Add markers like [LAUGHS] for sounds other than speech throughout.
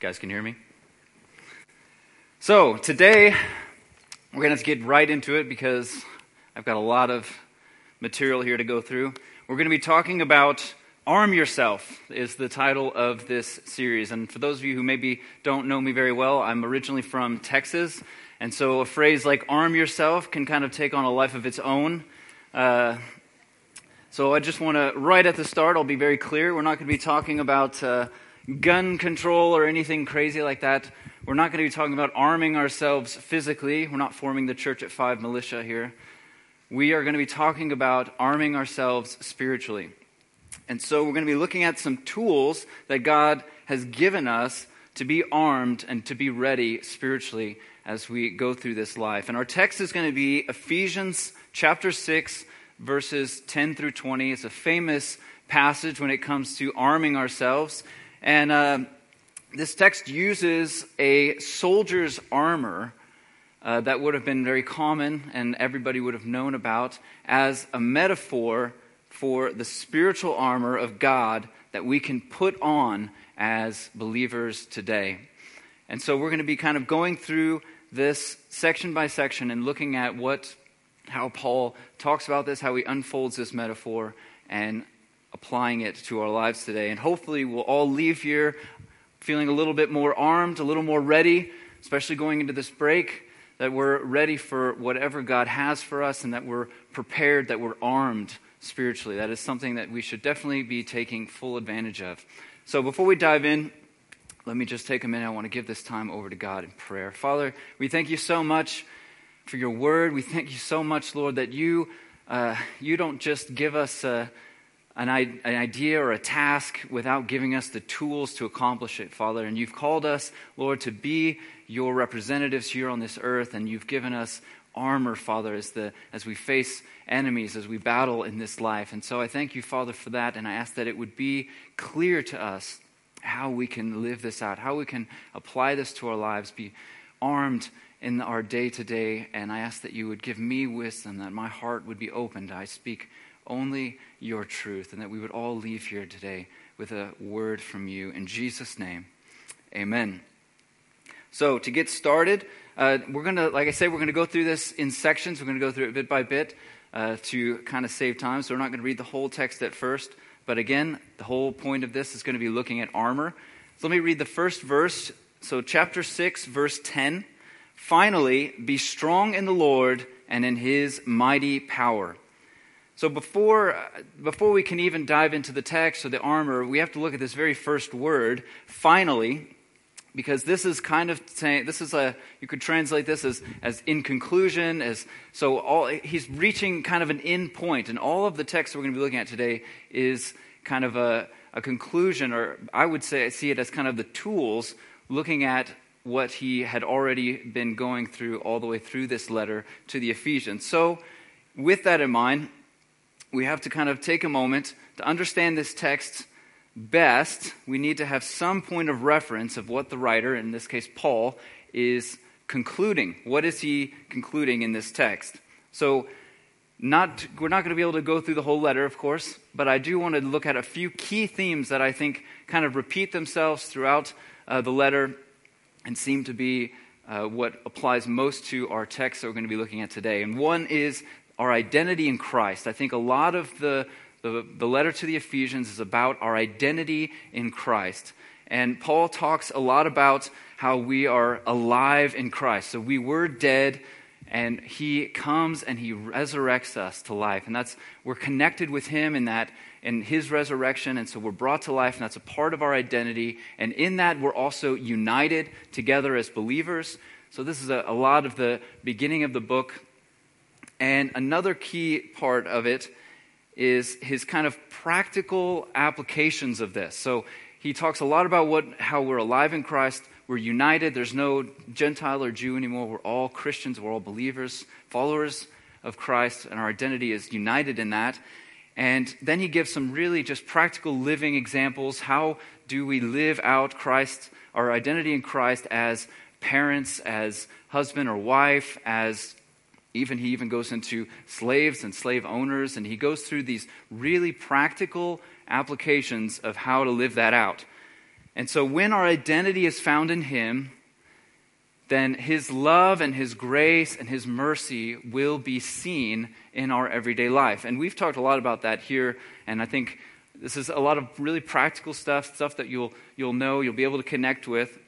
guys can hear me? So, today we're going to get right into it because I've got a lot of material here to go through. We're going to be talking about Arm Yourself, is the title of this series. And for those of you who maybe don't know me very well, I'm originally from Texas. And so a phrase like arm yourself can kind of take on a life of its own. Uh, so I just want to, right at the start, I'll be very clear. We're not going to be talking about. Uh, gun control or anything crazy like that. We're not going to be talking about arming ourselves physically. We're not forming the Church at Five militia here. We are going to be talking about arming ourselves spiritually. And so we're going to be looking at some tools that God has given us to be armed and to be ready spiritually as we go through this life. And our text is going to be Ephesians chapter 6, verses 10 through 20. It's a famous passage when it comes to arming ourselves. And uh, this text uses a soldier's armor uh, that would have been very common and everybody would have known about as a metaphor for the spiritual armor of God that we can put on as believers today. And so we're going to be kind of going through this section by section and looking at what how Paul talks about this, how he unfolds this metaphor, and applying it to our lives today. And hopefully, we'll all leave here feeling a little bit more armed, a little more ready, especially going into this break, that we're ready for whatever God has for us and that we're prepared, that we're armed spiritually. That is something that we should definitely be taking full advantage of. So, before we dive in, let me just take a minute. I want to give this time over to God in prayer. Father, we thank you so much for your word. We thank you so much, Lord, that you, uh, you don't just give us. Uh, an, an idea or a task without giving us the tools to accomplish it, Father. And you've called us, Lord, to be your representatives here on this earth, and you've given us armor, Father, as, the, as we face enemies, as we battle in this life. And so I thank you, Father, for that, and I ask that it would be clear to us how we can live this out, how we can apply this to our lives, be armed in our day to day. And I ask that you would give me wisdom, that my heart would be opened. I speak only your truth, and that we would all leave here today with a word from you. In Jesus' name, amen. So, to get started, uh, we're going to, like I said, we're going to go through this in sections. We're going to go through it bit by bit uh, to kind of save time. So, we're not going to read the whole text at first. But again, the whole point of this is going to be looking at armor. So, let me read the first verse. So, chapter 6, verse 10. Finally, be strong in the Lord and in his mighty power. So before, uh, before we can even dive into the text or the armor, we have to look at this very first word, finally, because this is kind of saying, this is a, you could translate this as, as in conclusion, as, so all, he's reaching kind of an end point, and all of the text we're going to be looking at today is kind of a, a conclusion, or I would say, I see it as kind of the tools looking at what he had already been going through all the way through this letter to the Ephesians. So, with that in mind, we have to kind of take a moment to understand this text best. We need to have some point of reference of what the writer, in this case Paul, is concluding. What is he concluding in this text? So, not, we're not going to be able to go through the whole letter, of course, but I do want to look at a few key themes that I think kind of repeat themselves throughout uh, the letter and seem to be uh, what applies most to our text that we're going to be looking at today. And one is our identity in Christ. I think a lot of the, the, the letter to the Ephesians is about our identity in Christ. And Paul talks a lot about how we are alive in Christ. So we were dead, and he comes and he resurrects us to life. And that's we're connected with him in that in his resurrection, and so we're brought to life, and that's a part of our identity. And in that, we're also united together as believers. So this is a, a lot of the beginning of the book and another key part of it is his kind of practical applications of this. So he talks a lot about what, how we're alive in Christ, we're united, there's no Gentile or Jew anymore, we're all Christians, we're all believers, followers of Christ, and our identity is united in that. And then he gives some really just practical living examples. How do we live out Christ, our identity in Christ as parents, as husband or wife, as even he even goes into slaves and slave owners, and he goes through these really practical applications of how to live that out. And so when our identity is found in Him, then His love and His grace and His mercy will be seen in our everyday life. And we've talked a lot about that here, and I think this is a lot of really practical stuff, stuff that you'll, you'll know, you'll be able to connect with.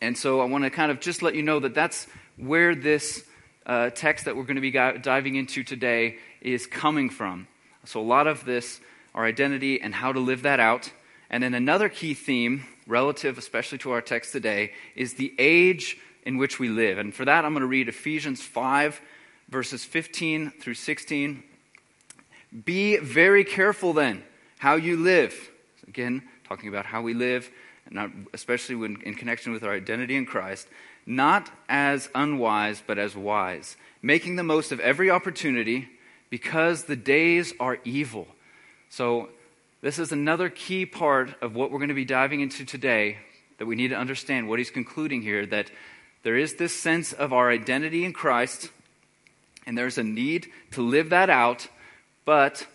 And so I want to kind of just let you know that that's where this uh, text that we're going to be diving into today is coming from. So, a lot of this, our identity and how to live that out. And then another key theme, relative especially to our text today, is the age in which we live. And for that, I'm going to read Ephesians 5, verses 15 through 16. Be very careful then how you live. Again, talking about how we live, not, especially when in connection with our identity in Christ not as unwise, but as wise, making the most of every opportunity because the days are evil. So, this is another key part of what we're going to be diving into today that we need to understand what he's concluding here that there is this sense of our identity in Christ, and there's a need to live that out, but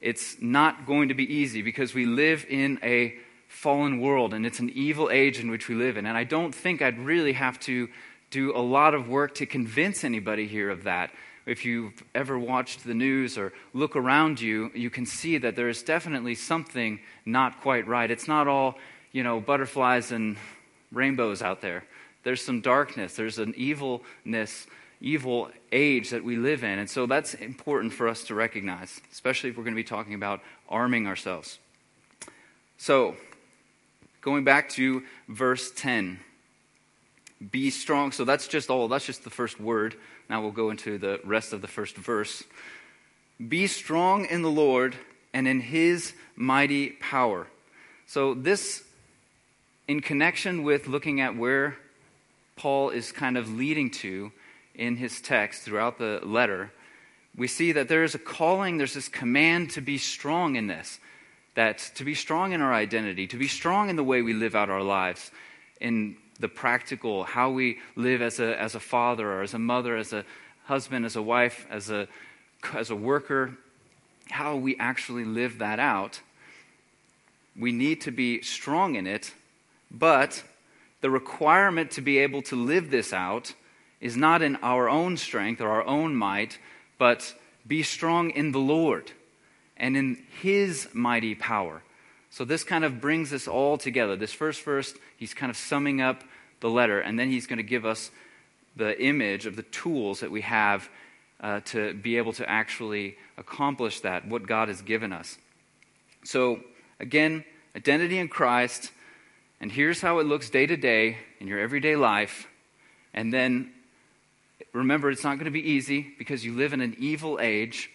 it's not going to be easy because we live in a fallen world and it's an evil age in which we live in. And I don't think I'd really have to do a lot of work to convince anybody here of that. If you've ever watched the news or look around you, you can see that there is definitely something not quite right. It's not all, you know, butterflies and rainbows out there. There's some darkness, there's an evilness, evil age that we live in. And so that's important for us to recognize, especially if we're going to be talking about arming ourselves. So, Going back to verse 10. Be strong. So that's just all, that's just the first word. Now we'll go into the rest of the first verse. Be strong in the Lord and in his mighty power. So, this, in connection with looking at where Paul is kind of leading to in his text throughout the letter, we see that there is a calling, there's this command to be strong in this that to be strong in our identity, to be strong in the way we live out our lives, in the practical, how we live as a, as a father or as a mother, as a husband, as a wife, as a, as a worker, how we actually live that out, we need to be strong in it, but the requirement to be able to live this out is not in our own strength or our own might, but be strong in the Lord and in his mighty power. So this kind of brings us all together. This first verse, he's kind of summing up the letter, and then he's going to give us the image of the tools that we have uh, to be able to actually accomplish that, what God has given us. So, again, identity in Christ, and here's how it looks day to day in your everyday life. And then remember, it's not going to be easy because you live in an evil age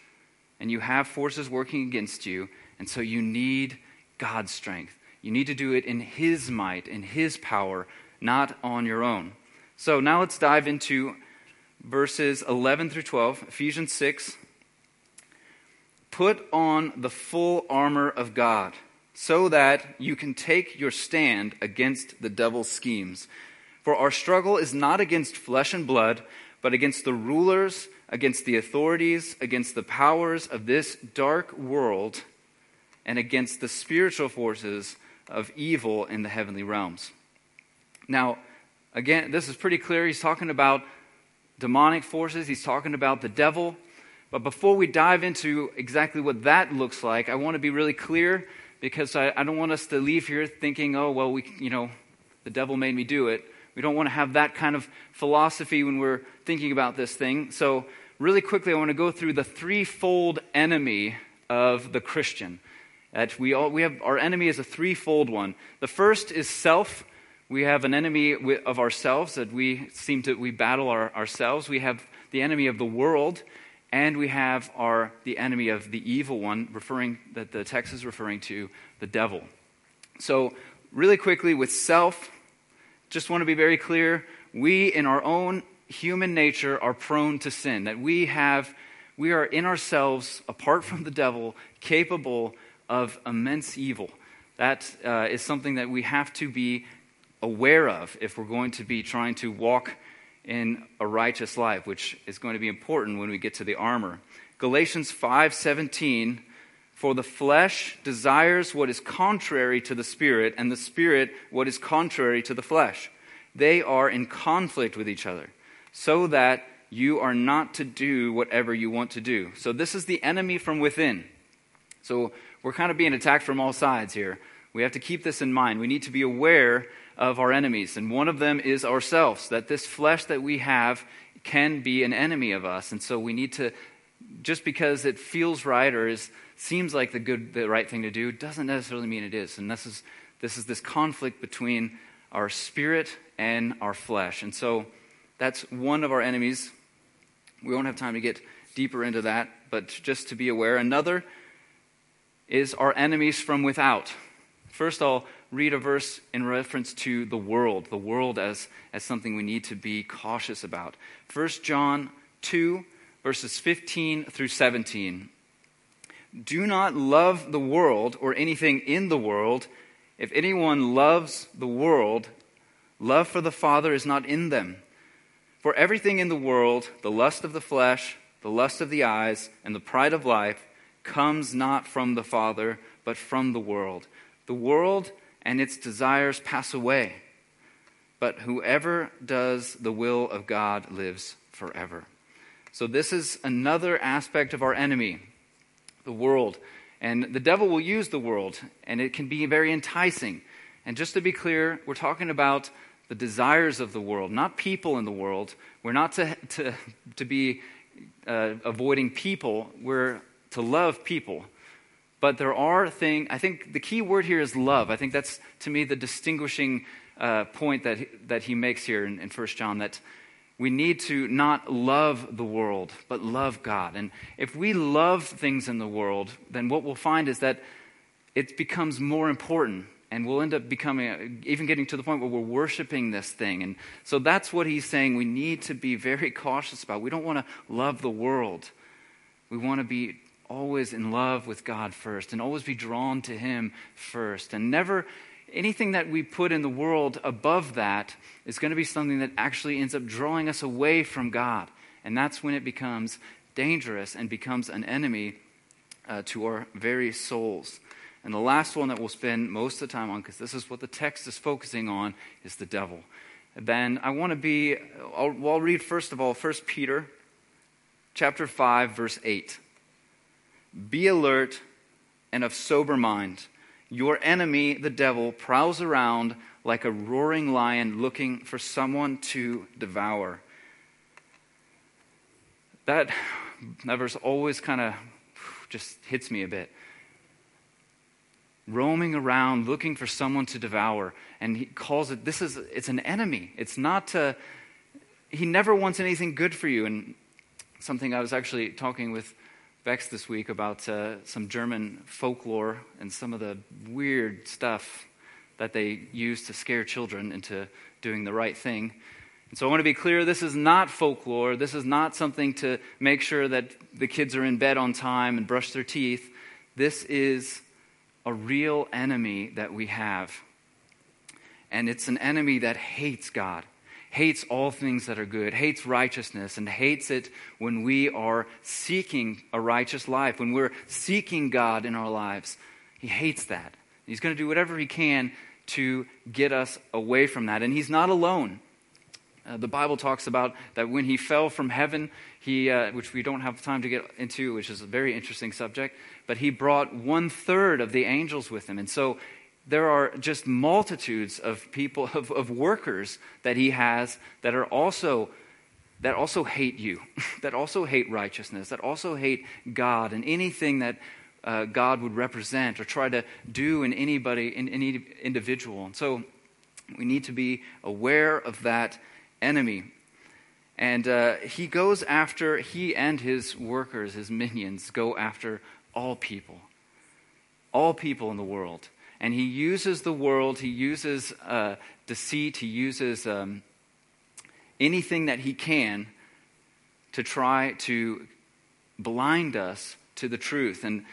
and you have forces working against you, and so you need God's strength. You need to do it in His might, in His power, not on your own. So now let's dive into verses 11 through 12, Ephesians 6. Put on the full armor of God so that you can take your stand against the devil's schemes. For our struggle is not against flesh and blood, but against the rulers against the authorities, against the powers of this dark world, and against the spiritual forces of evil in the heavenly realms. Now, again, this is pretty clear. He's talking about demonic forces, he's talking about the devil. But before we dive into exactly what that looks like, I want to be really clear because I, I don't want us to leave here thinking, oh, well, we, you know, the devil made me do it. We don't want to have that kind of philosophy when we're thinking about this thing. So, really quickly, I want to go through the threefold enemy of the Christian. That we, all, we have, our enemy is a threefold one. The first is self. We have an enemy of ourselves that we seem to we battle our, ourselves. We have the enemy of the world, and we have our the enemy of the evil one, referring that the text is referring to the devil. So, really quickly, with self, just want to be very clear we, in our own human nature, are prone to sin, that we have, we are in ourselves, apart from the devil, capable of immense evil. That uh, is something that we have to be aware of if we're going to be trying to walk in a righteous life, which is going to be important when we get to the armor. Galatians 5:17 For the flesh desires what is contrary to the spirit, and the spirit what is contrary to the flesh. They are in conflict with each other, so that you are not to do whatever you want to do. So, this is the enemy from within. So, we're kind of being attacked from all sides here. We have to keep this in mind. We need to be aware of our enemies, and one of them is ourselves, that this flesh that we have can be an enemy of us. And so, we need to, just because it feels right or is seems like the good, the right thing to do, doesn't necessarily mean it is. And this is this is this conflict between our spirit and our flesh. And so that's one of our enemies. We won't have time to get deeper into that, but just to be aware. Another is our enemies from without. First, I'll read a verse in reference to the world, the world as, as something we need to be cautious about. 1 John 2, verses 15 through 17. Do not love the world or anything in the world. If anyone loves the world, love for the Father is not in them. For everything in the world, the lust of the flesh, the lust of the eyes, and the pride of life, comes not from the Father, but from the world. The world and its desires pass away, but whoever does the will of God lives forever. So, this is another aspect of our enemy the world. And the devil will use the world, and it can be very enticing. And just to be clear, we're talking about the desires of the world, not people in the world. We're not to, to, to be uh, avoiding people, we're to love people. But there are things, I think the key word here is love. I think that's, to me, the distinguishing uh, point that, that he makes here in, in 1 John that we need to not love the world, but love God. And if we love things in the world, then what we'll find is that it becomes more important. And we'll end up becoming, even getting to the point where we're worshiping this thing. And so that's what he's saying we need to be very [LAUGHS] cautious about. We don't want to love the world. We want to be always in love with God first and always be drawn to Him first and never anything that we put in the world above that is going to be something that actually ends up drawing us away from God. And that's when it becomes dangerous and becomes an enemy uh, to our very souls. And the last one that we'll spend most of the time on, because this is what the text is focusing on, is the devil. Then I want to be, I'll, I'll read first of all 1 Peter chapter 5, verse 8. Be alert and of sober mind. Your enemy, the devil, prowls around like a roaring lion looking for someone to devour. That, that verse always kind of just hits me a bit. Roaming around looking for someone to devour. And he calls it, this is, it's an enemy. It's not, to, he never wants anything good for you. And something I was actually talking with Bex this week about uh, some German folklore and some of the weird stuff that they use to scare children into doing the right thing. And so I want to be clear this is not folklore. This is not something to make sure that the kids are in bed on time and brush their teeth. This is a real enemy that we have. And it's an enemy that hates God hates all things that are good, hates righteousness, and hates it when we are seeking a righteous life, when we're seeking God in our lives. He hates that. He's going to do whatever he can to get us away from that. And he's not alone. Uh, the Bible talks about that when he fell from heaven, he, uh, which we don't have time to get into, which is a very interesting subject, but he brought one third of the angels with him. And so there are just multitudes of people, of, of workers that he has that are also that also hate you, [LAUGHS] that also hate righteousness, that also hate God and anything that uh, God would represent or try to do in anybody, in any individual. And so we need to be aware of that enemy. And uh, he goes after, he and his workers, his minions, go after all people, all people in the world and he uses the world, he uses uh, deceit, he uses um, anything that he can to try to blind us to the truth. And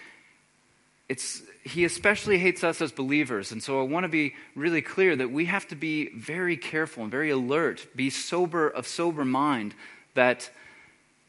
it's, he especially hates us as believers. And so I want to be really clear that we have to be very careful and very alert, be sober, of sober mind, that,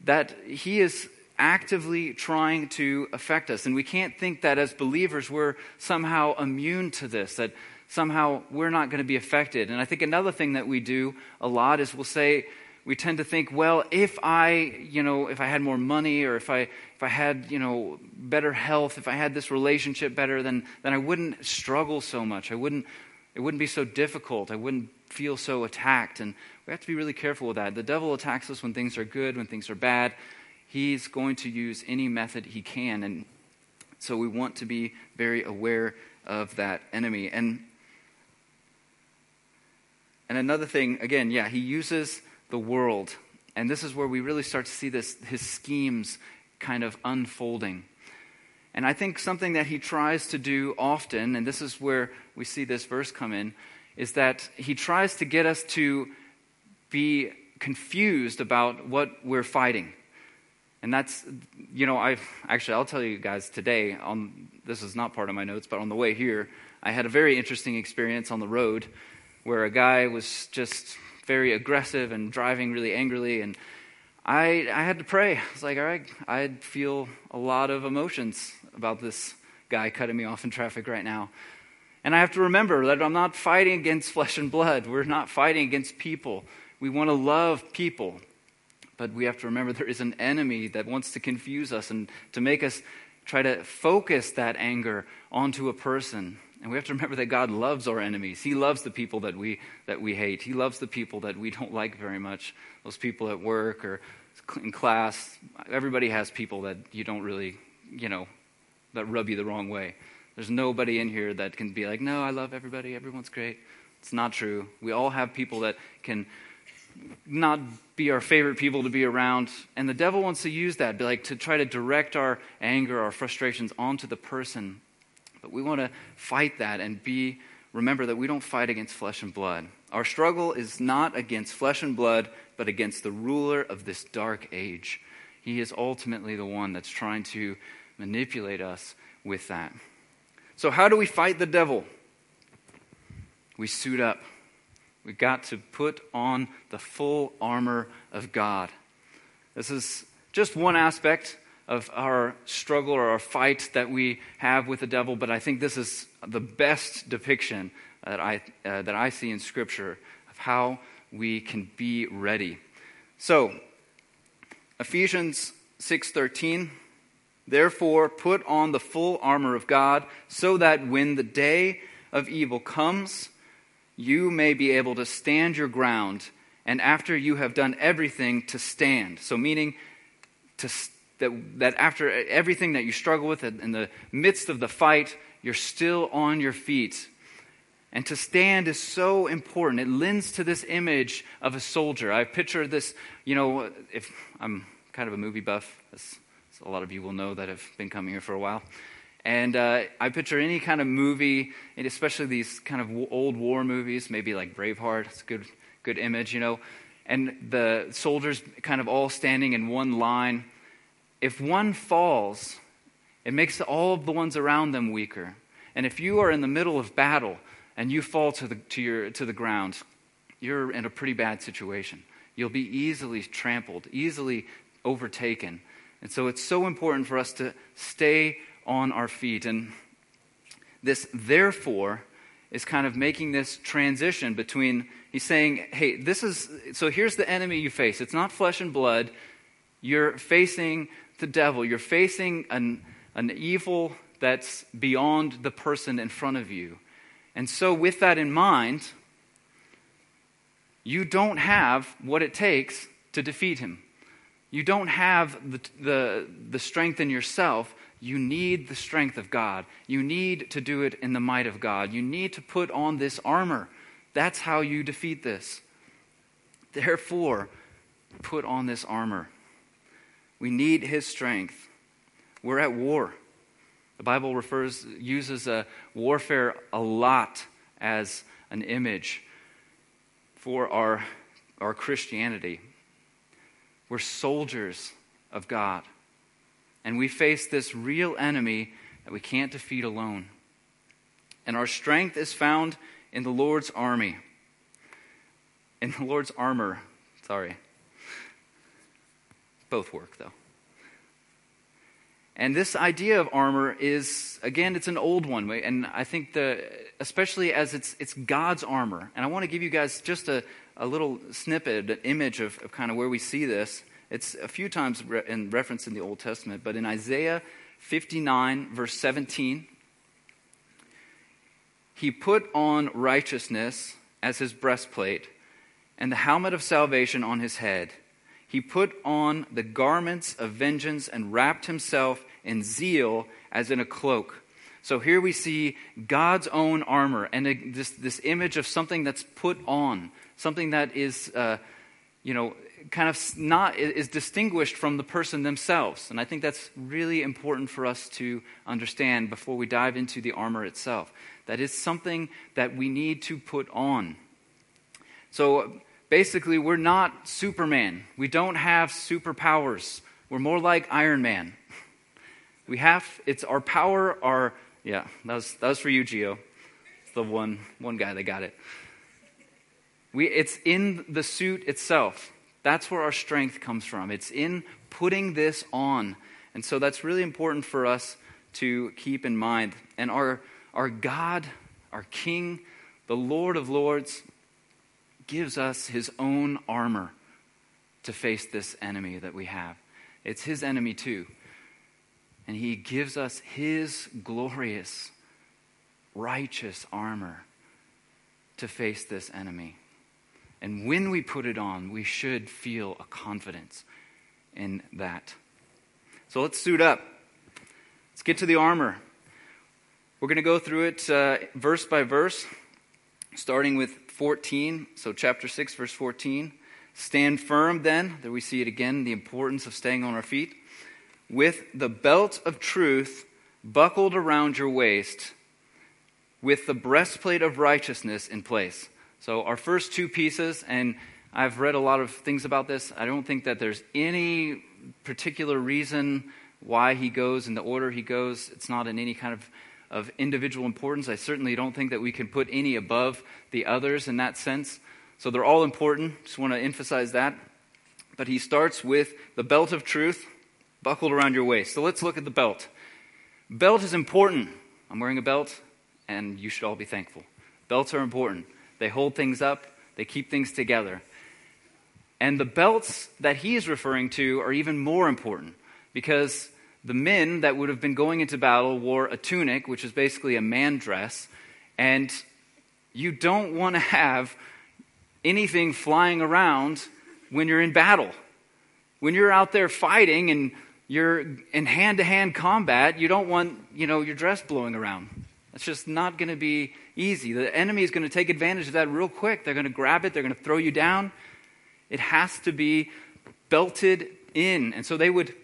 that he is actively trying to affect us. And we can't think that as believers we're somehow immune to this, that somehow we're not going to be affected. And I think another thing that we do a lot is we'll say, we tend to think, well, if I, you know, if I had more money or if I, if I had, you know, better health, if I had this relationship better, then, then I wouldn't struggle so much. I wouldn't, it wouldn't be so difficult. I wouldn't feel so attacked. And we have to be really careful with that. The devil attacks us when things are good, when things are bad. He's going to use any method he can. And so we want to be very aware of that enemy. And and another thing, again, yeah, he uses the world. And this is where we really start to see this, his schemes kind of unfolding. And I think something that he tries to do often, and this is where we see this verse come in, is that he tries to get us to be confused about what we're fighting. And that's, you know, I actually, I'll tell you guys today, on, this is not part of my notes, but on the way here, I had a very interesting experience on the road where a guy was just very aggressive and driving really angrily. And I, I had to pray. I was like, all right, I feel a lot of emotions about this guy cutting me off in traffic right now. And I have to remember that I'm not fighting against flesh and blood. We're not fighting against people. We want to love people. But we have to remember there is an enemy that wants to confuse us and to make us try to focus that anger onto a person. And we have to remember that God loves our enemies. He loves the people that we, that we hate. He loves the people that we don't like very much. Those people at work or in class. Everybody has people that you don't really, you know, that rub you the wrong way. There's nobody in here that can be like, no, I love everybody. Everyone's great. It's not true. We all have people that can not be our favorite people to be around. And the devil wants to use that, like to try to direct our anger, our frustrations onto the person but we want to fight that and be remember that we don't fight against flesh and blood. Our struggle is not against flesh and blood, but against the ruler of this dark age. He is ultimately the one that's trying to manipulate us with that. So, how do we fight the devil? We suit up. We've got to put on the full armor of God. This is just one aspect of our struggle or our fight that we have with the devil, but I think this is the best depiction that I, uh, that I see in Scripture of how we can be ready. So, Ephesians 6:13 Therefore put on the full armor of God so that when the day of evil comes you may be able to stand your ground and after you have done everything to stand. So meaning to that, that after everything that you struggle with, in the midst of the fight, you're still on your feet. And to stand is so important. It lends to this image of a soldier. I picture this, you know, if I'm kind of a movie buff, as, as a lot of you will know that have been coming here for a while. And uh, I picture any kind of movie, and especially these kind of old war movies, maybe like Braveheart. It's a good, good image, you know. And the soldiers kind of all standing in one line if one falls, it makes all of the ones around them weaker. And if you are in the middle of battle and you fall to the, to your, to the ground, you're in a pretty bad situation. You'll be easily trampled, easily overtaken. And so it's so important for us to stay on our feet. And this, therefore, is kind of making this transition between, he's saying, hey, this is, so here's the enemy you face. It's not flesh and blood. You're facing the devil. You're facing an, an evil that's beyond the person in front of you. And so, with that in mind, you don't have what it takes to defeat him. You don't have the, the, the strength in yourself. You need the strength of God. You need to do it in the might of God. You need to put on this armor. That's how you defeat this. Therefore, put on this armor. We need his strength. We're at war. The Bible refers uses a warfare a lot as an image for our, our Christianity. We're soldiers of God. And we face this real enemy that we can't defeat alone. And our strength is found in the Lord's army. In the Lord's armor. Sorry. Both work, though. And this idea of armor is, again, it's an old one. And I think, the, especially as it's, it's God's armor. And I want to give you guys just a, a little snippet, an image of, of kind of where we see this. It's a few times re- in reference in the Old Testament, but in Isaiah 59, verse 17, he put on righteousness as his breastplate and the helmet of salvation on his head. He put on the garments of vengeance and wrapped himself in zeal as in a cloak. So here we see God's own armor and this, this image of something that's put on, something that is, uh, you know, kind of not is distinguished from the person themselves. And I think that's really important for us to understand before we dive into the armor itself. That is something that we need to put on. So basically, we're not Superman. We don't have superpowers. We're more like Iron Man. We have, it's our power, our, yeah, that was, that was for you, Geo. It's the one, one guy that got it. We, it's in the suit itself. That's where our strength comes from. It's in putting this on. And so that's really important for us to keep in mind. And our, our God, our King, the Lord of Lords, gives us his own armor to face this enemy that we have. It's his enemy too and he gives us his glorious, righteous armor to face this enemy. And when we put it on, we should feel a confidence in that. So let's suit up. Let's get to the armor. We're going to go through it uh, verse by verse, starting with 14. So, chapter 6, verse 14. Stand firm then. There we see it again the importance of staying on our feet with the belt of truth buckled around your waist, with the breastplate of righteousness in place. So, our first two pieces, and I've read a lot of things about this. I don't think that there's any particular reason why he goes in the order he goes. It's not in any kind of, of individual importance. I certainly don't think that we can put any above the others in that sense. So, they're all important. Just want to emphasize that. But he starts with the belt of truth buckled around your waist. So let's look at the belt. Belt is important. I'm wearing a belt, and you should all be thankful. Belts are important. They hold things up, they keep things together. And the belts that he is referring to are even more important because the men that would have been going into battle wore a tunic, which is basically a man dress, and you don't want to have anything flying around when you're in battle. When you're out there fighting and you're in hand-to-hand combat, you don't want, you know, your dress blowing around. That's just not going to be easy. The enemy is going to take advantage of that real quick. They're going to grab it, they're going to throw you down. It has to be belted in. And so they would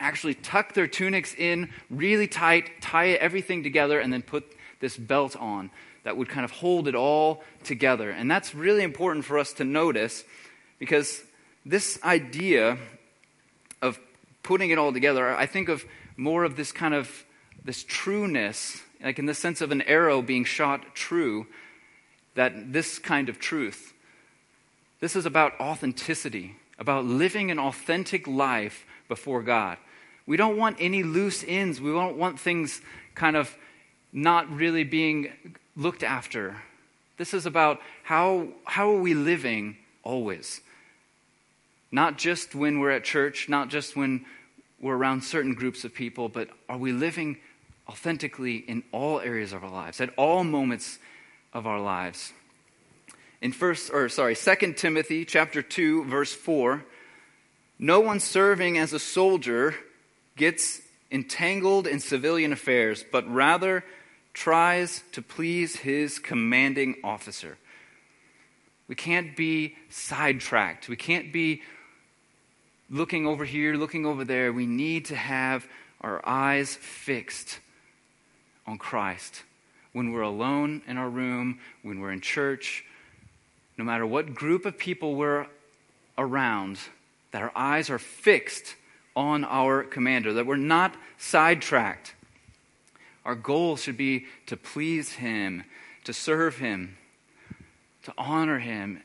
actually tuck their tunics in really tight, tie everything together, and then put this belt on that would kind of hold it all together. And that's really important for us to notice because this idea of putting it all together, I think of more of this kind of this trueness, like in the sense of an arrow being shot true, that this kind of truth. This is about authenticity, about living an authentic life before God. We don't want any loose ends. We don't want things kind of not really being looked after. This is about how, how are we living always? Not just when we're at church, not just when we're around certain groups of people, but are we living authentically in all areas of our lives, at all moments of our lives? In first or sorry, 2 Timothy chapter 2 verse 4, no one serving as a soldier gets entangled in civilian affairs, but rather tries to please his commanding officer. We can't be sidetracked. We can't be looking over here, looking over there. We need to have our eyes fixed on Christ. When we're alone in our room, when we're in church, no matter what group of people we're around, that our eyes are fixed on our commander, that we're not sidetracked. Our goal should be to please him, to serve him, to honor him,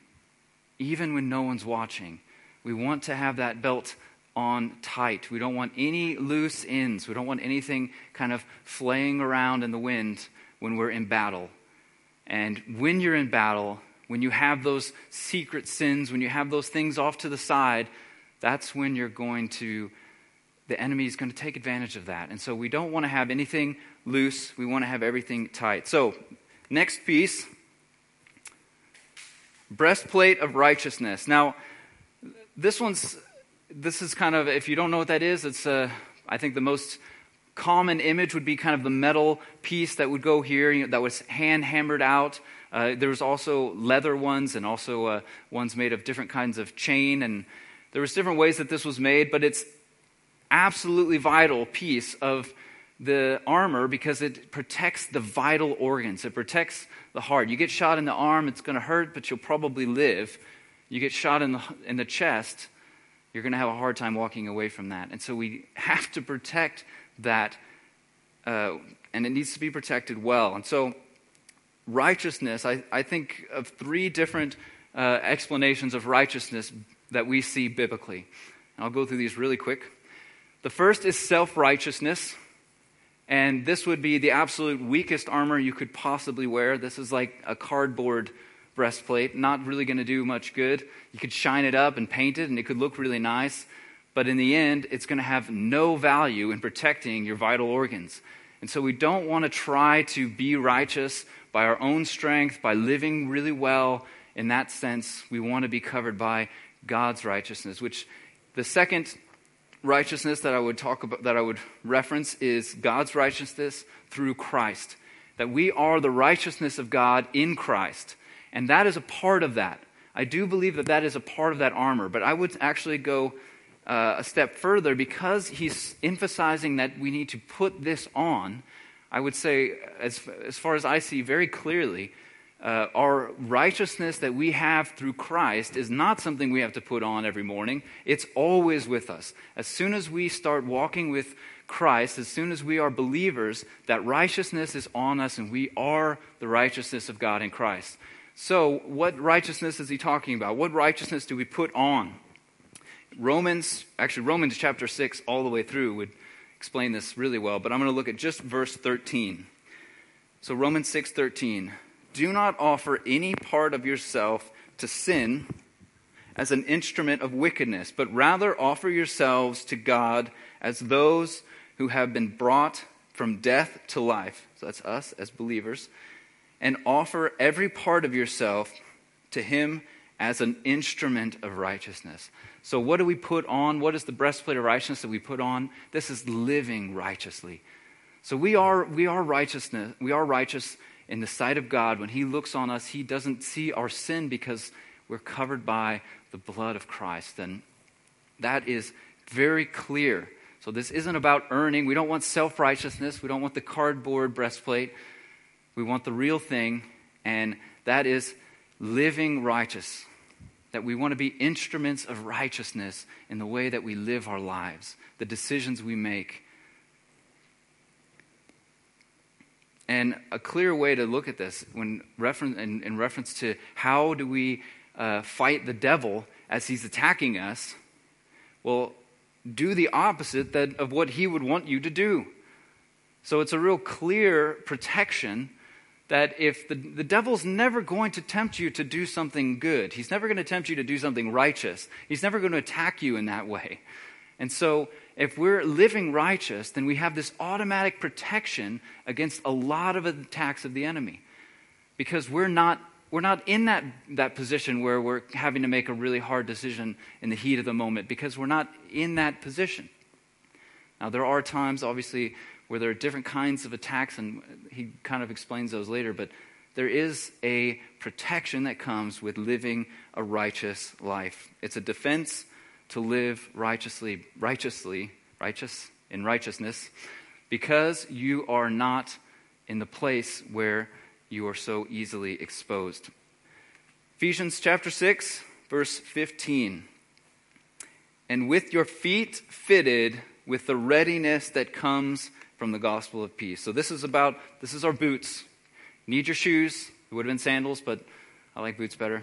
even when no one's watching. We want to have that belt on tight. We don't want any loose ends. We don't want anything kind of flaying around in the wind when we're in battle. And when you're in battle, when you have those secret sins, when you have those things off to the side, that's when you're going to, the enemy is going to take advantage of that. And so we don't want to have anything loose. We want to have everything tight. So, next piece breastplate of righteousness. Now, this one's this is kind of, if you don't know what that is, it's, uh, I think the most common image would be kind of the metal piece that would go here you know, that was hand hammered out. Uh, there was also leather ones and also uh, ones made of different kinds of chain. And there was different ways that this was made, but it's absolutely vital piece of the armor because it protects the vital organs. It protects the heart. You get shot in the arm, it's going to hurt, but you'll probably live. You get shot in the, in the chest, you're going to have a hard time walking away from that. And so we have to protect that, uh, and it needs to be protected well. And so, righteousness, I, I think of three different uh, explanations of righteousness that we see biblically. And I'll go through these really quick. The first is self righteousness. And this would be the absolute weakest armor you could possibly wear. This is like a cardboard breastplate, not really going to do much good. You could shine it up and paint it, and it could look really nice, but in the end, it's going to have no value in protecting your vital organs. And so we don't want to try to be righteous by our own strength, by living really well. In that sense, we want to be covered by God's righteousness, which the second righteousness that I would talk about, that I would reference is God's righteousness through Christ. That we are the righteousness of God in Christ. And that is a part of that. I do believe that that is a part of that armor, but I would actually go uh, a step further because he's emphasizing that we need to put this on. I would say, as, as far as I see very clearly, uh, our righteousness that we have through Christ is not something we have to put on every morning. It's always with us. As soon as we start walking with Christ, as soon as we are believers, that righteousness is on us and we are the righteousness of God in Christ. So, what righteousness is he talking about? What righteousness do we put on? Romans, actually, Romans chapter 6 all the way through would explain this really well, but I'm going to look at just verse 13. So, Romans 6 13. Do not offer any part of yourself to sin as an instrument of wickedness, but rather offer yourselves to God as those who have been brought from death to life. So, that's us as believers and offer every part of yourself to Him as an instrument of righteousness. So, what do we put on? What is the breastplate of righteousness that we put on? This is living righteously. So, we are, we are righteousness. We are righteous in the sight of God. When He looks on us, He doesn't see our sin because we're covered by the blood of Christ. And that is very clear. So, this isn't about earning. We don't want self righteousness. We don't want the cardboard breastplate. We want the real thing, and that is living righteous. That we want to be instruments of righteousness in the way that we live our lives, the decisions we make. And a clear way to look at this when reference, in, in reference to how do we uh, fight the devil as he's attacking us, well, do the opposite that, of what he would want you to do. So it's a real clear protection that if the, the devil's never going to tempt you to do something good, he's never going to tempt you to do something righteous, he's never going to attack you in that way. And so, if we're living righteous, then we have this automatic protection against a lot of attacks of the enemy. Because we're not, we're not in that, that position where we're having to make a really hard decision in the heat of the moment, because we're not in that position. Now, there are times, obviously, where there are different kinds of attacks, and he kind of explains those later, but there is a protection that comes with living a righteous life. It's a defense to live righteously, righteously, righteous, in righteousness, because you are not in the place where you are so easily exposed. Ephesians chapter 6, verse 15. And with your feet fitted with the readiness that comes from the gospel of peace. So this is about this is our boots. Need your shoes. It would have been sandals, but I like boots better.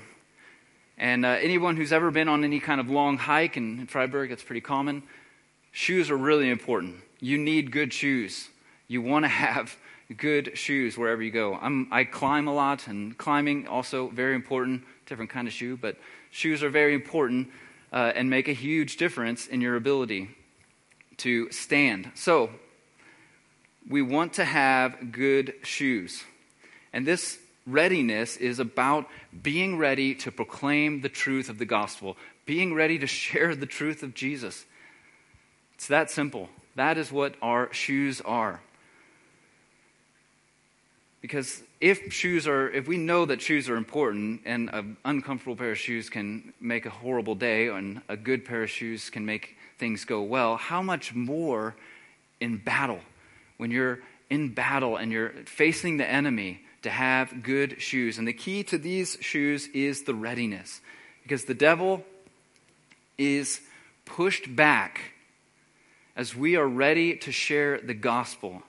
And uh, anyone who's ever been on any kind of long hike in, Freiburg, it's pretty common. Shoes are really important. You need good shoes. You want to [LAUGHS] have good shoes wherever you go. I'm, I climb a lot, and climbing also very important. Different kind of shoe, but shoes are very important uh, and make a huge difference in your ability to stand. So, we want to have good shoes. And this readiness is about being ready to proclaim the truth of the gospel, being ready to share the truth of Jesus. It's that simple. That is what our shoes are. Because if shoes are, if we know that shoes are important and an uncomfortable pair of shoes can make a horrible day and a good pair of shoes can make things go well, how much more in battle? When you're in battle and you're facing the enemy, to have good shoes. And the key to these shoes is the readiness. Because the devil is pushed back as we are ready to share the gospel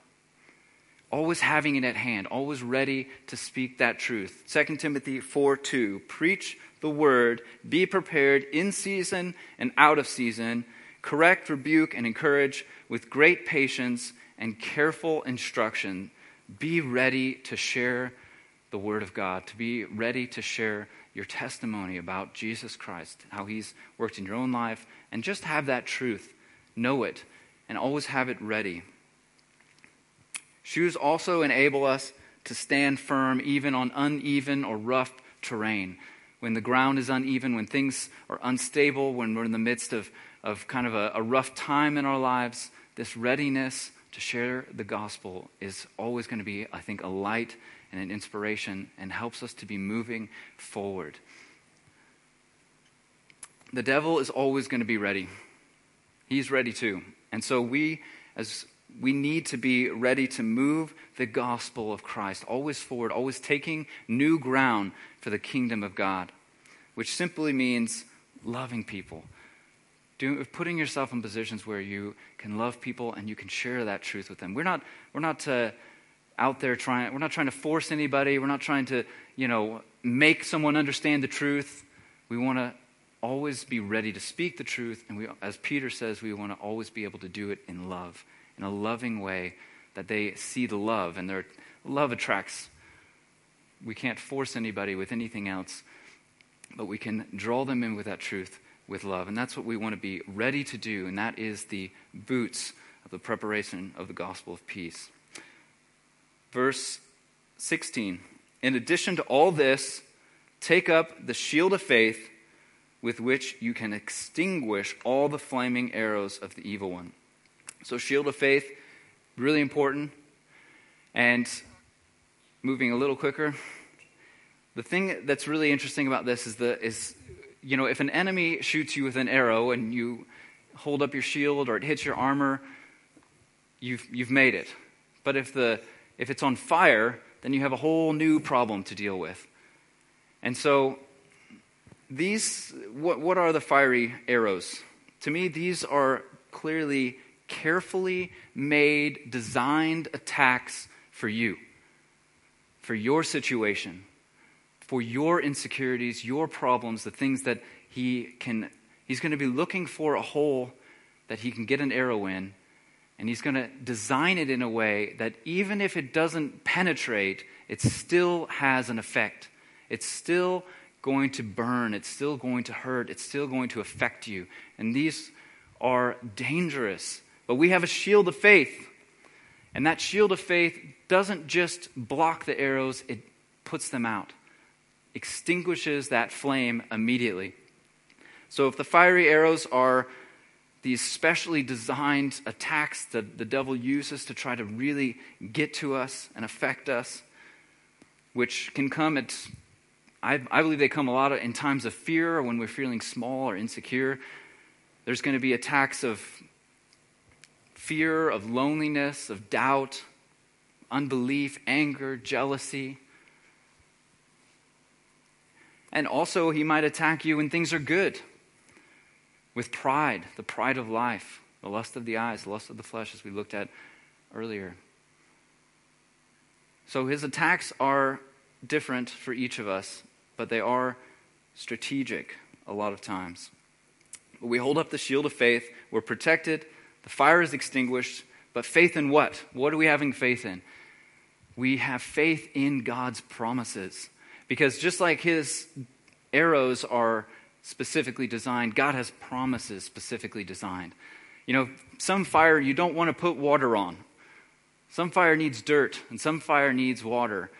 always having it at hand, always ready to speak that truth. 2 Timothy 4 2. Preach the word, be prepared in season and out of season, correct, rebuke, and encourage with great patience and careful instruction. Be ready to share the word of God, to be ready to share your testimony about Jesus Christ, how he's worked in your own life, and just have that truth. Know it, and always have it ready. Shoes also enable us to stand firm even on uneven or rough terrain. When the ground is uneven, when things are unstable, when we're in the midst of, of kind of a, a rough time in our lives, this readiness to share the gospel is always going to be, I think, a light and an inspiration and helps us to be moving forward. The devil is always going to be ready. He's ready too. And so we, as we need to be ready to move the gospel of Christ, always forward, always taking new ground for the kingdom of God, which simply means loving people. Doing, putting yourself in positions where you can love people and you can share that truth with them. We're not, we're not uh, out there trying, we're not trying to force anybody. We're not trying to, you know, make someone understand the truth. We want to always be ready to speak the truth. And we, as Peter says, we want to always be able to do it in love in a loving way that they see the love and their love attracts. We can't force anybody with anything else, but we can draw them in with that truth with love. And that's what we want to be ready to do, and that is the boots of the preparation of the gospel of peace. Verse 16 In addition to all this, take up the shield of faith with which you can extinguish all the flaming arrows of the evil one. So, shield of faith, really important. And moving a little quicker, the thing that's really interesting about this is the is you know if an enemy shoots you with an arrow and you hold up your shield or it hits your armor, you've you've made it. But if the if it's on fire, then you have a whole new problem to deal with. And so these what what are the fiery arrows? To me, these are clearly carefully made, designed attacks for you, for your situation, for your insecurities, your problems, the things that he can, he's going to be looking for a hole that he can get an arrow in. And he's going to design it in a way that even if it doesn't penetrate, it still has an effect. It's still going to burn. It's still going to hurt. It's still going to affect you. And these are dangerous. But we have a shield of faith. And that shield of faith doesn't just block the arrows, it puts them out, extinguishes that flame immediately. So if the fiery arrows are these specially designed attacks that the devil uses to try to really get to us and affect us, which can come at, I, I believe they come a lot of, in times of fear or when we're feeling small or insecure. There's going to be attacks of fear, of loneliness, of doubt, unbelief, anger, jealousy. And also, he might attack you when things are good with pride, the pride of life, the lust of the eyes, the lust of the flesh, as we looked at earlier. So his attacks are different for each of us, but they are strategic a lot of times. But we hold up the shield of faith, we're protected, the fire is extinguished, but faith in what? What are we having faith in? We have faith in God's promises. Because just like his arrows are specifically designed, God has promises specifically designed. You know, some fire you don't want to put water on. Some fire needs dirt, and some fire needs water.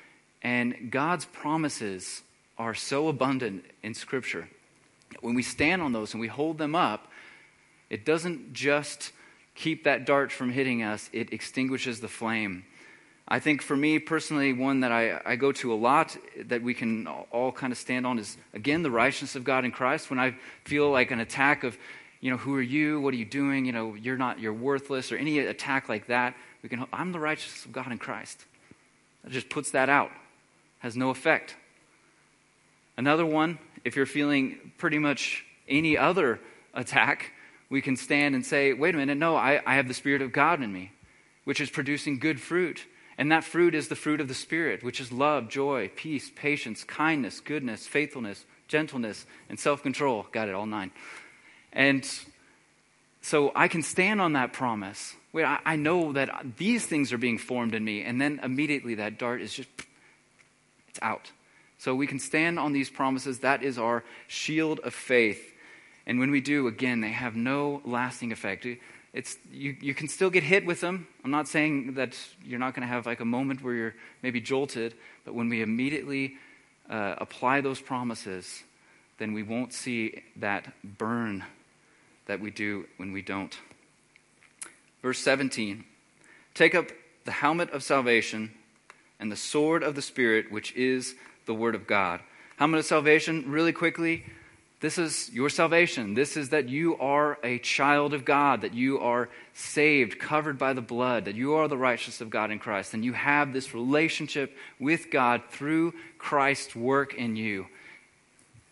And God's promises are so abundant in Scripture. When we stand on those and we hold them up, it doesn't just keep that dart from hitting us, it extinguishes the flame. I think for me personally, one that I, I go to a lot that we can all kind of stand on is, again, the righteousness of God in Christ. When I feel like an attack of, you know, who are you? What are you doing? You know, you're not, you're worthless, or any attack like that, we can, I'm the righteousness of God in Christ. That just puts that out, has no effect. Another one, if you're feeling pretty much any other attack, we can stand and say, wait a minute, no, I, I have the Spirit of God in me, which is producing good fruit. And that fruit is the fruit of the Spirit, which is love, joy, peace, patience, kindness, goodness, faithfulness, gentleness, and self control. Got it, all nine. And so I can stand on that promise. Wait, I, I know that these things are being formed in me. And then immediately that dart is just, it's out. So we can stand on these promises. That is our shield of faith. And when we do, again, they have no lasting effect. It's, you, you can still get hit with them. I'm not saying that you're not going to have like a moment where you're maybe jolted, but when we immediately uh, apply those promises, then we won't see that burn that we do when we don't. Verse 17 Take up the helmet of salvation and the sword of the Spirit, which is the Word of God. Helmet of salvation, really quickly, this is your salvation. This is that you are a child of God, that you are saved, covered by the blood, that you are the righteousness of God in Christ, and you have this relationship with God through Christ's work in you.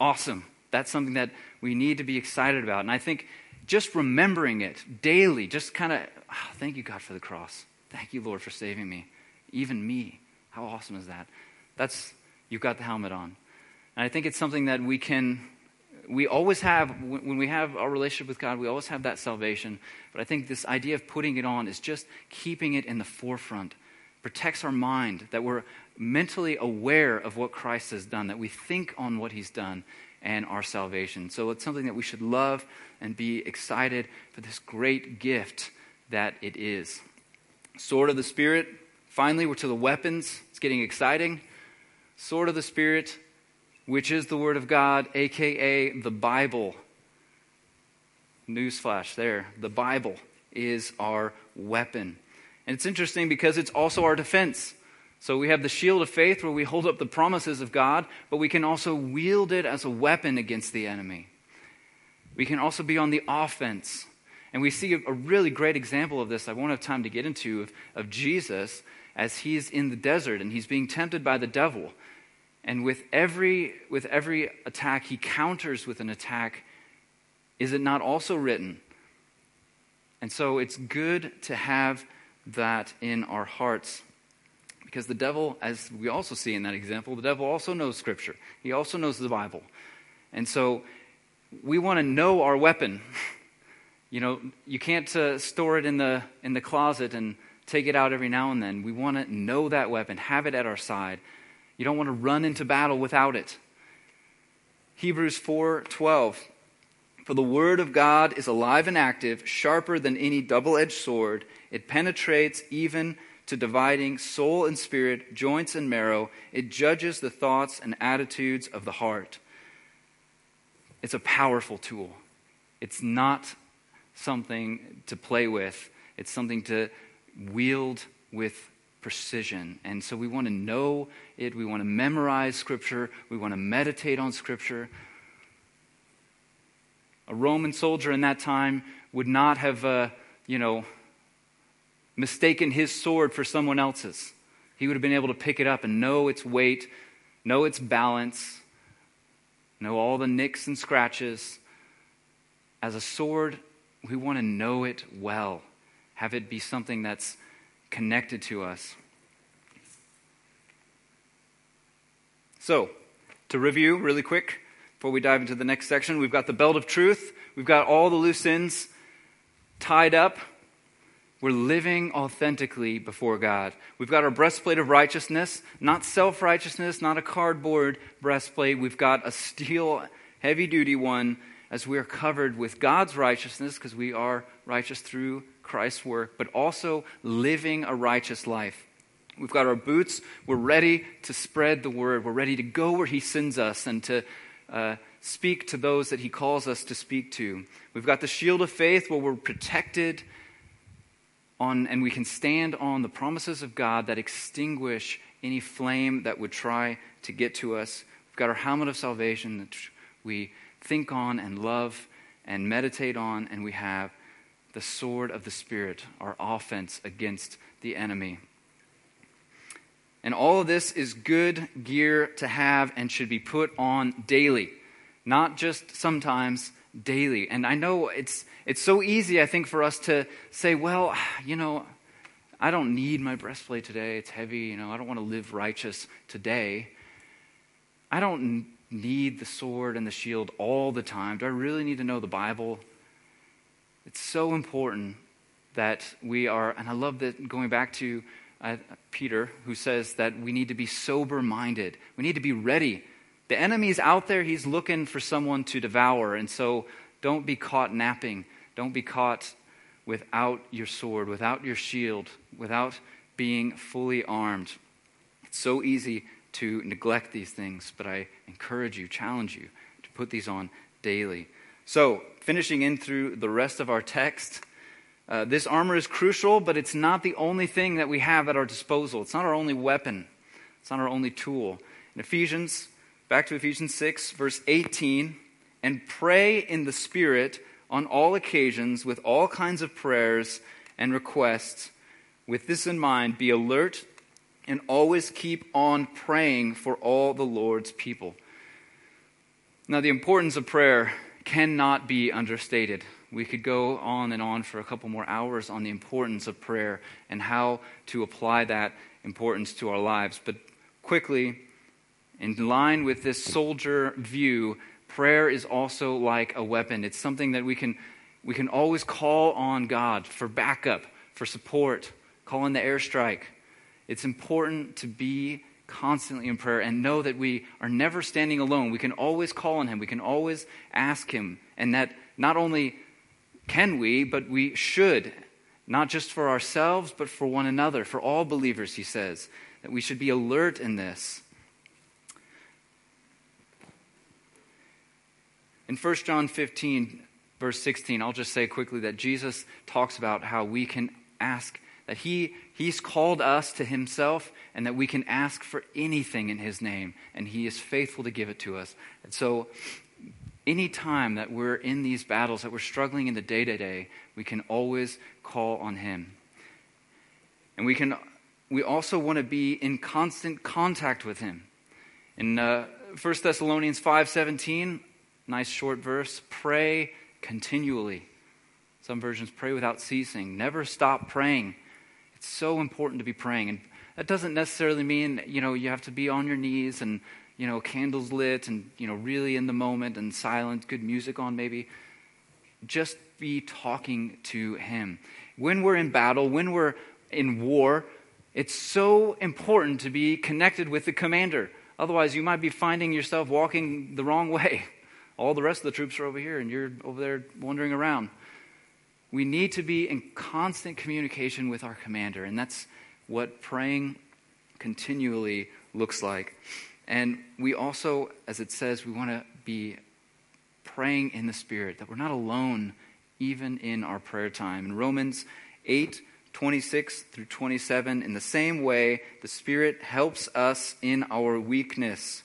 Awesome. That's something that we need to be excited about. And I think just remembering it daily, just kind of, oh, ah, thank you, God, for the cross. Thank you, Lord, for saving me. Even me. How awesome is that? That's, you've got the helmet on. And I think it's something that we can we always have, when we have our relationship with God, we always have that salvation. But I think this idea of putting it on is just keeping it in the forefront, protects our mind, that we're mentally aware of what Christ has done, that we think on what he's done and our salvation. So it's something that we should love and be excited for this great gift that it is. Sword of the Spirit. Finally, we're to the weapons. It's getting exciting. Sword of the Spirit which is the Word of God, aka the Bible. Newsflash there. The Bible is our weapon. And it's interesting because it's also our defense. So we have the shield of faith where we hold up the promises of God, but we can also wield it as a weapon against the enemy. We can also be on the offense. And we see a really great example of this, I won't have time to get into, of, of Jesus as he's in the desert and he's being tempted by the devil. And with every, with every attack, he counters with an attack. Is it not also written? And so it's good to have that in our hearts. Because the devil, as we also see in that example, the devil also knows Scripture. He also knows the Bible. And so we want to know our weapon. [LAUGHS] You know, you can't uh, store it in the, in the closet and take it out every now and then. We want to know that weapon, have it at our side, you don't want to run into battle without it. Hebrews 4:12 For the word of God is alive and active, sharper than any double-edged sword. It penetrates even to dividing soul and spirit, joints and marrow. It judges the thoughts and attitudes of the heart. It's a powerful tool. It's not something to play with. It's something to wield with precision. And so we want to know it. We want to memorize Scripture. We want to meditate on Scripture. A Roman soldier in that time would not have, uh, you know, mistaken his sword for someone else's. He would have been able to pick it up and know its weight, know its balance, know all the nicks and scratches. As a sword, we want to know it well, have it be something that's connected to us. So, to review really quick, before we dive into the next section. We've got the belt of truth, we've got all the loose ends tied up. We're living authentically before God. We've got our breastplate of righteousness, not self righteousness, not a cardboard breastplate. We've got a steel, heavy duty one as we are covered with God's righteousness because we are righteous through Christ's work, but also living a righteous life. We've got our boots. We're ready to spread the word. We're ready to go where He sends us and to uh, speak to those that He calls us to speak to. We've got the shield of faith where we're protected on, and we can stand on the promises of God that extinguish any flame that would try to get to us. We've got our helmet of salvation that we think on and love and meditate on, and we have the sword of the Spirit, our offense against the enemy. And all of this is good gear to have and should be put on daily, not just sometimes, daily. And I know it's, it's so easy, I think, for us to say, well, you know, I don't need my breastplate today. It's heavy. You know, I don't want to live righteous today. I don't need the sword and the shield all the time. Do I really need to know the Bible? It's so important that we are, and I love that going back to uh, Peter, who says that we need to be sober minded. We need to be ready. The enemy's out there, he's looking for someone to devour. And so don't be caught napping. Don't be caught without your sword, without your shield, without being fully armed. It's so easy to neglect these things, but I encourage you, challenge you to put these on daily. So, finishing in through the rest of our text, uh, this armor is crucial, but it's not the only thing that we have at our disposal. It's not our only weapon, it's not our only tool. In Ephesians, back to Ephesians 6, verse 18, and pray in the Spirit on all occasions with all kinds of prayers and requests. With this in mind, be alert and always keep on praying for all the Lord's people. Now, the importance of prayer cannot be understated. We could go on and on for a couple more hours on the importance of prayer and how to apply that importance to our lives. But quickly, in line with this soldier view, prayer is also like a weapon. It's something that we can, we can always call on God for backup, for support, call in the airstrike. It's important to be constantly in prayer and know that we are never standing alone. We can always call on Him, we can always ask Him, and that not only can we, but we should, not just for ourselves, but for one another, for all believers, he says, that we should be alert in this. In 1 John 15, verse 16, I'll just say quickly that Jesus talks about how we can ask, that he, He's called us to Himself, and that we can ask for anything in His name, and He is faithful to give it to us. And so any time that we're in these battles, that we're struggling in the day to day, we can always call on Him. And we, can, we also want to be in constant contact with Him. In uh, 1 Thessalonians 5.17, nice short verse, pray continually. Some versions pray without ceasing. Never stop praying. It's so important to be praying. And that doesn't necessarily mean, you know, you have to be on your knees and you know, candles lit and, you know, really in the moment and silent, good music on maybe. Just be talking to Him. When we're in battle, when we're in war, it's so important to be connected with the commander. Otherwise, you might be finding yourself walking the wrong [LAUGHS] way. All the rest of the troops are over here, and you're over there wandering around. We need to be in constant communication with our commander, and that's what praying continually looks like. And we also, as it says, we want to be praying in the Spirit, that we're not alone even in our prayer time. In Romans 8, 26 through 27, in the same way, the Spirit helps us in our weakness.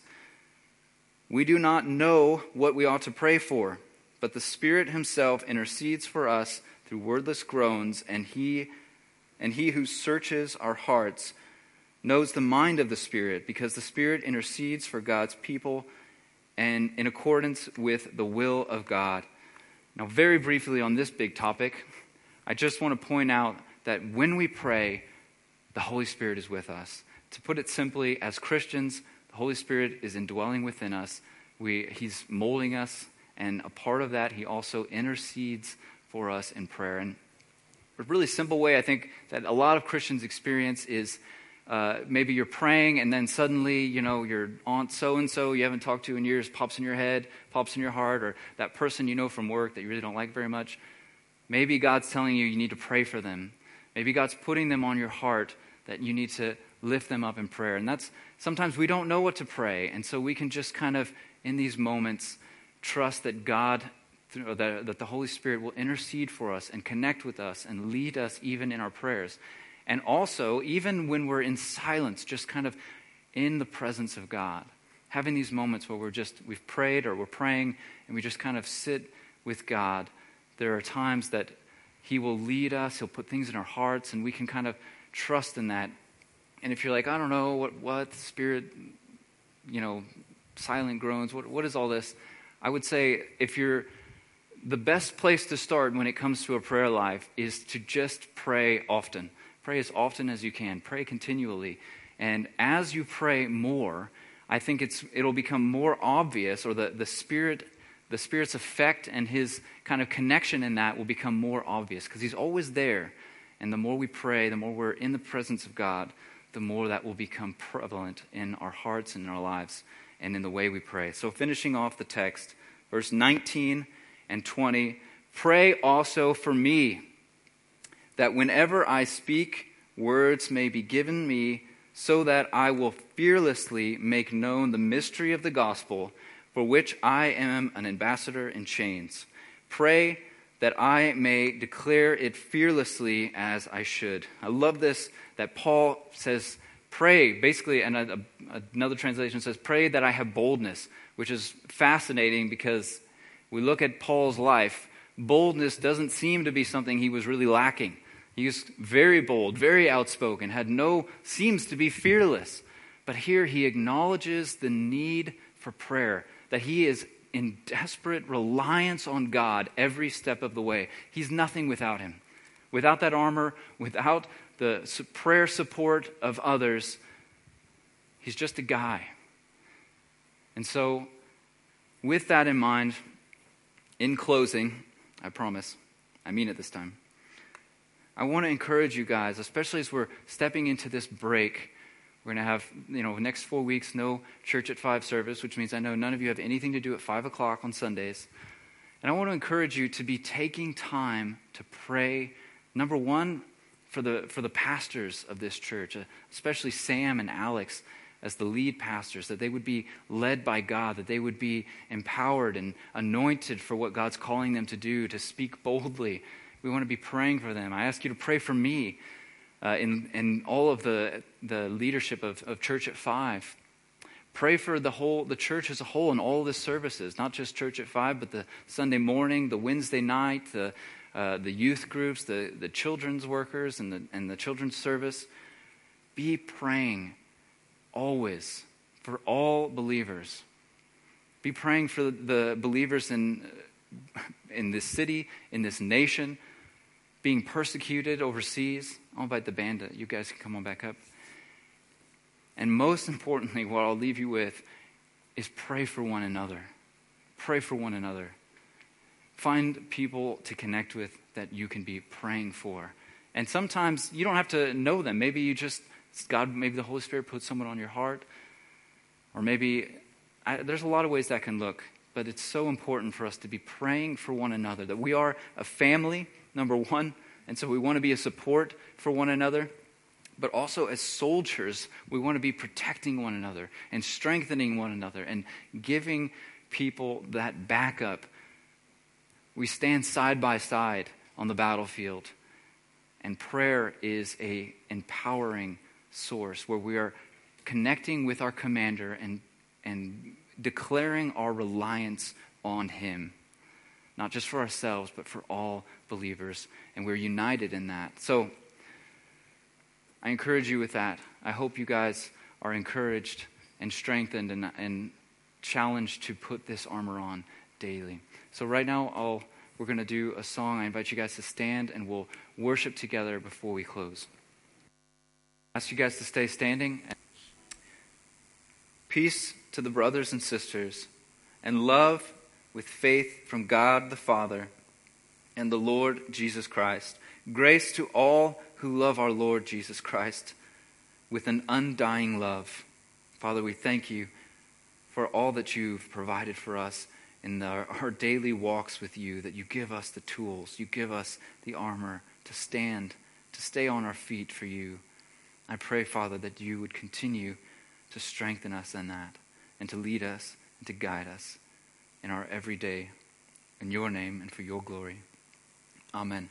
We do not know what we ought to pray for, but the Spirit Himself intercedes for us through wordless groans, and He and He who searches our hearts knows the mind of the Spirit because the Spirit intercedes for God's people and in accordance with the will of God. Now, very briefly on this big topic, I just want to point out that when we pray, the Holy Spirit is with us. To put it simply, as Christians, the Holy Spirit is indwelling within us We, he's molding us, and a part of that, he also intercedes for us in prayer. And a really simple way I think that a lot of Christians experience is uh, maybe you're praying and then suddenly, you know, your aunt so and so you haven't talked to in years pops in your head, pops in your heart, or that person you know from work that you really don't like very much. Maybe God's telling you you need to pray for them. Maybe God's putting them on your heart that you need to lift them up in prayer. And that's sometimes we don't know what to pray. And so we can just kind of, in these moments, trust that God, that, that the Holy Spirit will intercede for us and connect with us and lead us even in our prayers. And also, even when we're in silence, just kind of in the presence of God, having these moments where we're just, we've prayed or we're praying and we just kind of sit with God. There are times that He will lead us, He'll put things in our hearts, and we can kind of trust in that. And if you're like, I don't know, what, what, spirit, you know, silent groans, what, what is all this? I would say if you're, the best place to start when it comes to a prayer life is to just pray often. Pray as often as you can. Pray continually. And as you pray more, I think it's, it'll become more obvious, or the, the Spirit, the Spirit's effect and his kind of connection in that will become more obvious because he's always there. And the more we pray, the more we're in the presence of God, the more that will become prevalent in our hearts and in our lives and in the way we pray. So, finishing off the text, verse 19 and 20 Pray also for me that whenever I speak, words may be given me, so that I will fearlessly make known the mystery of the gospel, for which I am an ambassador in chains. Pray that I may declare it fearlessly as I should. I love this that Paul says, Pray, basically, and another translation says, Pray that I have boldness, which is fascinating because we look at Paul's life. Boldness doesn't seem to be something he was really lacking. He was very bold, very outspoken, had no, seems to be fearless. But here he acknowledges the need for prayer, that he is in desperate reliance on God every step of the way. He's nothing without him. Without that armor, without the prayer support of others, he's just a guy. And so, with that in mind, in closing, I promise, I mean it this time. I want to encourage you guys, especially as we're stepping into this break. We're going to have, you know, next four weeks, no church at five service, which means I know none of you have anything to do at five o'clock on Sundays. And I want to encourage you to be taking time to pray, number one, for the, for the pastors of this church, uh, especially Sam and Alex as the lead pastors, that they would be led by God, that they would be empowered and anointed for what God's calling them to do, to speak boldly, we want to be praying for them. I ask you to pray for me uh, in, in all of the, the leadership of, of Church at Five. Pray for the whole, the church as a whole and all the services, not just Church at Five, but the Sunday morning, the Wednesday night, the, uh, the youth groups, the, the children's workers, and the, and the children's service. Be praying always for all believers. Be praying for the believers in, in this city, in this nation, being persecuted overseas. I'll invite the band. You guys can come on back up. And most importantly, what I'll leave you with is pray for one another. Pray for one another. Find people to connect with that you can be praying for. And sometimes you don't have to know them. Maybe you just, God, maybe the Holy Spirit put someone on your heart. Or maybe, I, there's a lot of ways that can look. But it's so important for us to be praying for one another, that we are a family number one. And so we want to be a support for one another. But also, as soldiers, we want to be protecting one another and strengthening one another and giving people that backup. We stand side by side on the battlefield. And prayer is a empowering source where we are connecting with our commander and, and declaring our reliance on him not just for ourselves, but for all believers. And we're united in that. So I encourage you with that. I hope you guys are encouraged and strengthened and, and challenged to put this armor on daily. So right now, I'll, we're going to do a song. I invite you guys to stand and we'll worship together before we close. Ask you guys to stay standing. Peace to the brothers and sisters and love with faith from God the Father and the Lord Jesus Christ. Grace to all who love our Lord Jesus Christ with an undying love. Father, we thank you for all that you've provided for us in our, our, daily walks with you, that you give us the tools, you give us the armor to stand, to stay on our feet for you. I pray, Father, that you would continue to strengthen us in that and to lead us and to guide us in our everyday. In your name and for your glory. Amen.